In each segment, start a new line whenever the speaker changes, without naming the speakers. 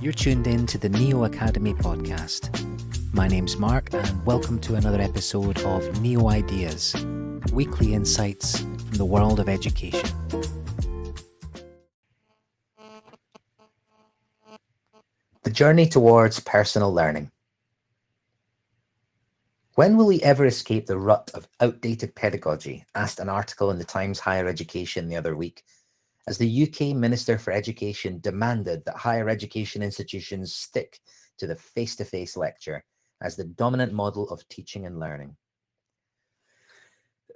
You're tuned in to the Neo Academy podcast. My name's Mark, and welcome to another episode of Neo Ideas weekly insights from the world of education. The journey towards personal learning. When will we ever escape the rut of outdated pedagogy? asked an article in the Times Higher Education the other week as the UK Minister for Education demanded that higher education institutions stick to the face to face lecture as the dominant model of teaching and learning.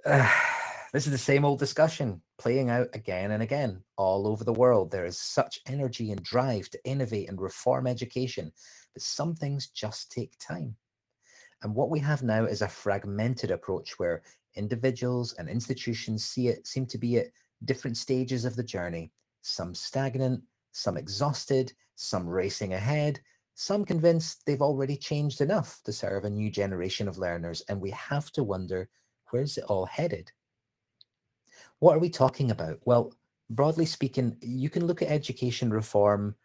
Uh, this is the same old discussion playing out again and again all over the world. There is such energy and drive to innovate and reform education, but some things just take time. And what we have now is a fragmented approach where individuals and institutions see it seem to be at different stages of the journey, some stagnant, some exhausted, some racing ahead, some convinced they've already changed enough to serve a new generation of learners, and we have to wonder where's it all headed? What are we talking about? Well, broadly speaking, you can look at education reform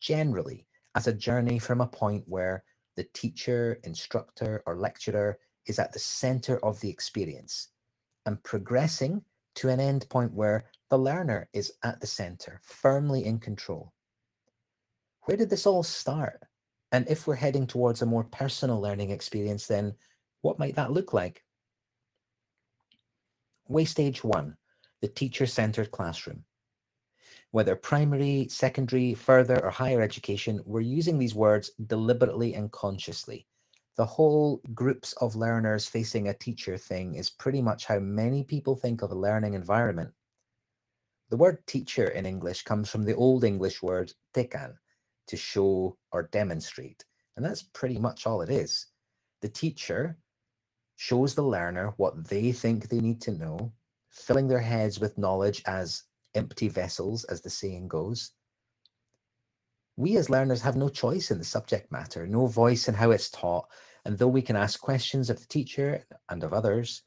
generally as a journey from a point where the teacher, instructor, or lecturer is at the center of the experience and progressing to an end point where the learner is at the center, firmly in control. Where did this all start? And if we're heading towards a more personal learning experience, then what might that look like? Way stage one, the teacher-centered classroom. Whether primary, secondary, further or higher education, we're using these words deliberately and consciously the whole groups of learners facing a teacher thing is pretty much how many people think of a learning environment. The word teacher in English comes from the Old English word tekan, to show or demonstrate. And that's pretty much all it is. The teacher shows the learner what they think they need to know, filling their heads with knowledge as empty vessels, as the saying goes, we as learners have no choice in the subject matter, no voice in how it's taught, and though we can ask questions of the teacher and of others,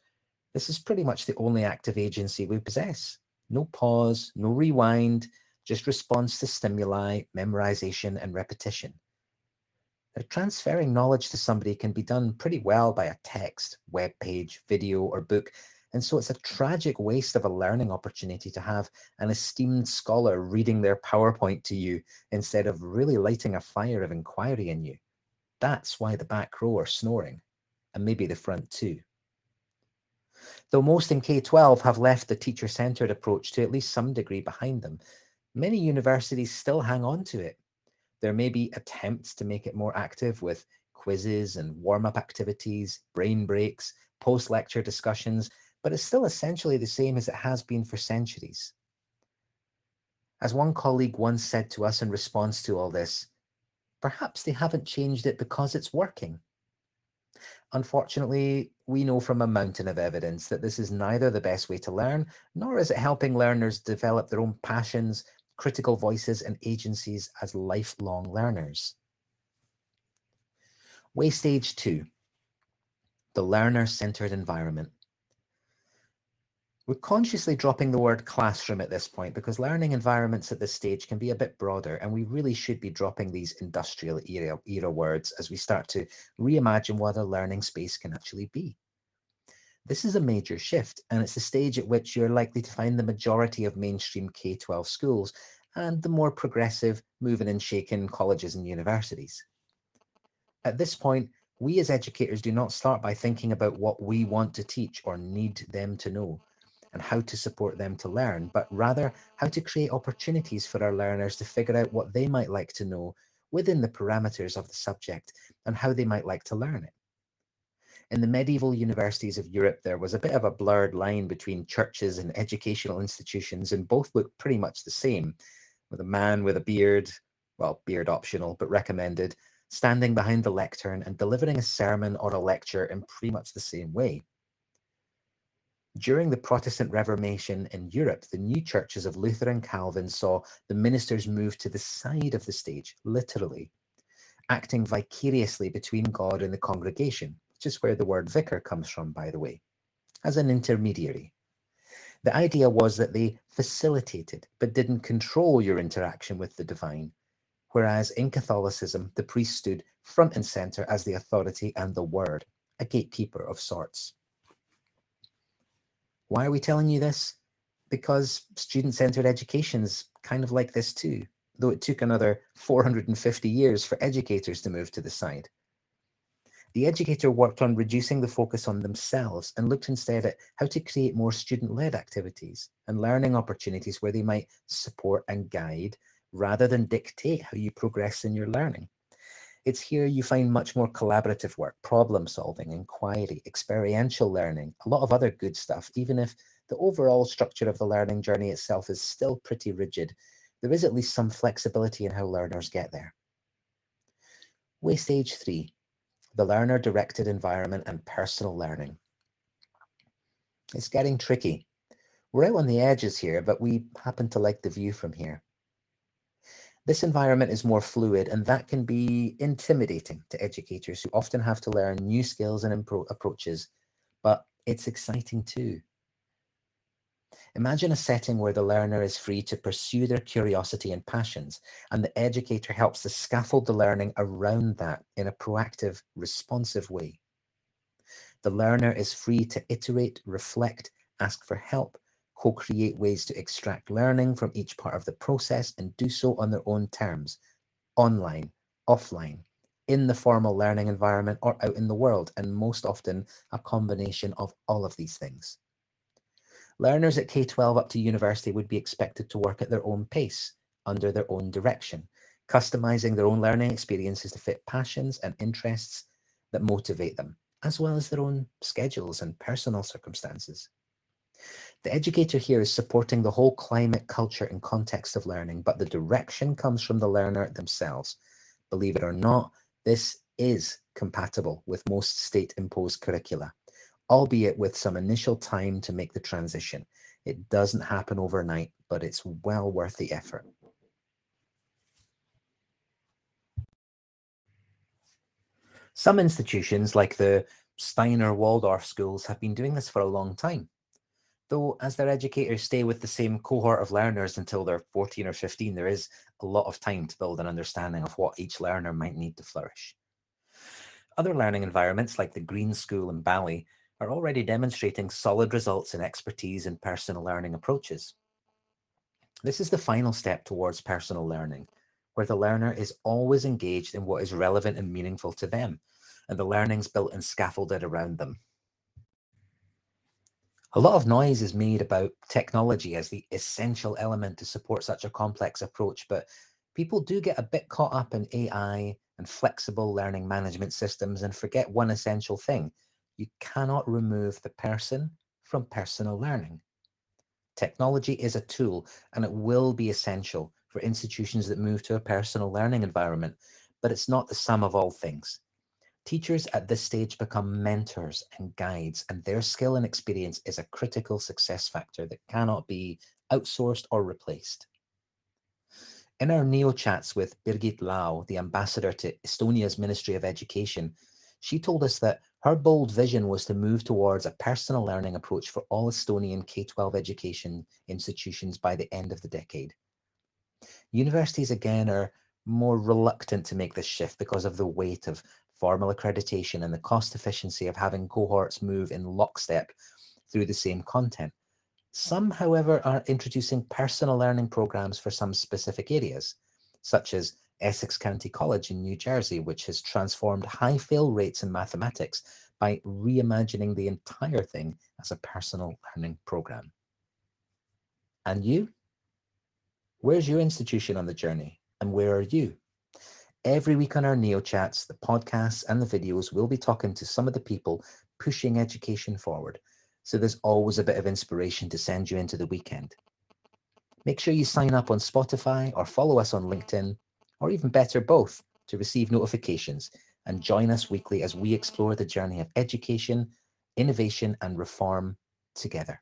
this is pretty much the only active agency we possess. No pause, no rewind, just response to stimuli, memorization, and repetition. Now, transferring knowledge to somebody can be done pretty well by a text, web page, video, or book, and so it's a tragic waste of a learning opportunity to have an esteemed scholar reading their PowerPoint to you instead of really lighting a fire of inquiry in you. That's why the back row are snoring, and maybe the front too. Though most in K-12 have left the teacher-centered approach to at least some degree behind them, many universities still hang on to it. There may be attempts to make it more active with quizzes and warm-up activities, brain breaks, post-lecture discussions, but it's still essentially the same as it has been for centuries. As one colleague once said to us in response to all this, perhaps they haven't changed it because it's working. Unfortunately, we know from a mountain of evidence that this is neither the best way to learn, nor is it helping learners develop their own passions, critical voices, and agencies as lifelong learners. Way stage two, the learner-centered environment. We're consciously dropping the word classroom at this point because learning environments at this stage can be a bit broader and we really should be dropping these industrial era, era words as we start to reimagine what a learning space can actually be. This is a major shift and it's the stage at which you're likely to find the majority of mainstream K-12 schools and the more progressive moving and shaking colleges and universities. At this point, we as educators do not start by thinking about what we want to teach or need them to know and how to support them to learn, but rather how to create opportunities for our learners to figure out what they might like to know within the parameters of the subject and how they might like to learn it. In the medieval universities of Europe, there was a bit of a blurred line between churches and educational institutions, and both looked pretty much the same, with a man with a beard, well, beard optional, but recommended, standing behind the lectern and delivering a sermon or a lecture in pretty much the same way. During the Protestant Reformation in Europe, the new churches of Luther and Calvin saw the ministers move to the side of the stage, literally, acting vicariously between God and the congregation, which is where the word vicar comes from, by the way, as an intermediary. The idea was that they facilitated but didn't control your interaction with the divine, whereas in Catholicism, the priest stood front and center as the authority and the word, a gatekeeper of sorts. Why are we telling you this? Because student-centered education is kind of like this too, though it took another 450 years for educators to move to the side. The educator worked on reducing the focus on themselves and looked instead at how to create more student-led activities and learning opportunities where they might support and guide rather than dictate how you progress in your learning. It's here you find much more collaborative work, problem solving, inquiry, experiential learning, a lot of other good stuff, even if the overall structure of the learning journey itself is still pretty rigid, there is at least some flexibility in how learners get there. Way stage three, the learner-directed environment and personal learning. It's getting tricky. We're out on the edges here, but we happen to like the view from here. This environment is more fluid and that can be intimidating to educators who often have to learn new skills and approaches, but it's exciting too. Imagine a setting where the learner is free to pursue their curiosity and passions, and the educator helps to scaffold the learning around that in a proactive, responsive way. The learner is free to iterate, reflect, ask for help, co-create ways to extract learning from each part of the process and do so on their own terms, online, offline, in the formal learning environment or out in the world, and most often a combination of all of these things. Learners at K-12 up to university would be expected to work at their own pace, under their own direction, customizing their own learning experiences to fit passions and interests that motivate them, as well as their own schedules and personal circumstances. The educator here is supporting the whole climate, culture and context of learning, but the direction comes from the learner themselves. Believe it or not, this is compatible with most state-imposed curricula albeit with some initial time to make the transition. It doesn't happen overnight, but it's well worth the effort. Some institutions, like the Steiner Waldorf schools, have been doing this for a long time. Though as their educators stay with the same cohort of learners until they're 14 or 15, there is a lot of time to build an understanding of what each learner might need to flourish. Other learning environments like the Green School in Bali are already demonstrating solid results in expertise in personal learning approaches. This is the final step towards personal learning, where the learner is always engaged in what is relevant and meaningful to them, and the learning's built and scaffolded around them. A lot of noise is made about technology as the essential element to support such a complex approach, but people do get a bit caught up in AI and flexible learning management systems and forget one essential thing, you cannot remove the person from personal learning. Technology is a tool and it will be essential for institutions that move to a personal learning environment, but it's not the sum of all things. Teachers at this stage become mentors and guides, and their skill and experience is a critical success factor that cannot be outsourced or replaced. In our NEO chats with Birgit Lau, the ambassador to Estonia's Ministry of Education, she told us that her bold vision was to move towards a personal learning approach for all Estonian K-12 education institutions by the end of the decade. Universities again are more reluctant to make this shift because of the weight of formal accreditation and the cost efficiency of having cohorts move in lockstep through the same content. Some, however, are introducing personal learning programs for some specific areas, such as Essex County College in New Jersey, which has transformed high fail rates in mathematics by reimagining the entire thing as a personal learning program. And you? Where's your institution on the journey? And where are you? Every week on our Neo Chats, the podcasts and the videos, we'll be talking to some of the people pushing education forward. So there's always a bit of inspiration to send you into the weekend. Make sure you sign up on Spotify or follow us on LinkedIn or even better, both, to receive notifications and join us weekly as we explore the journey of education, innovation and reform together.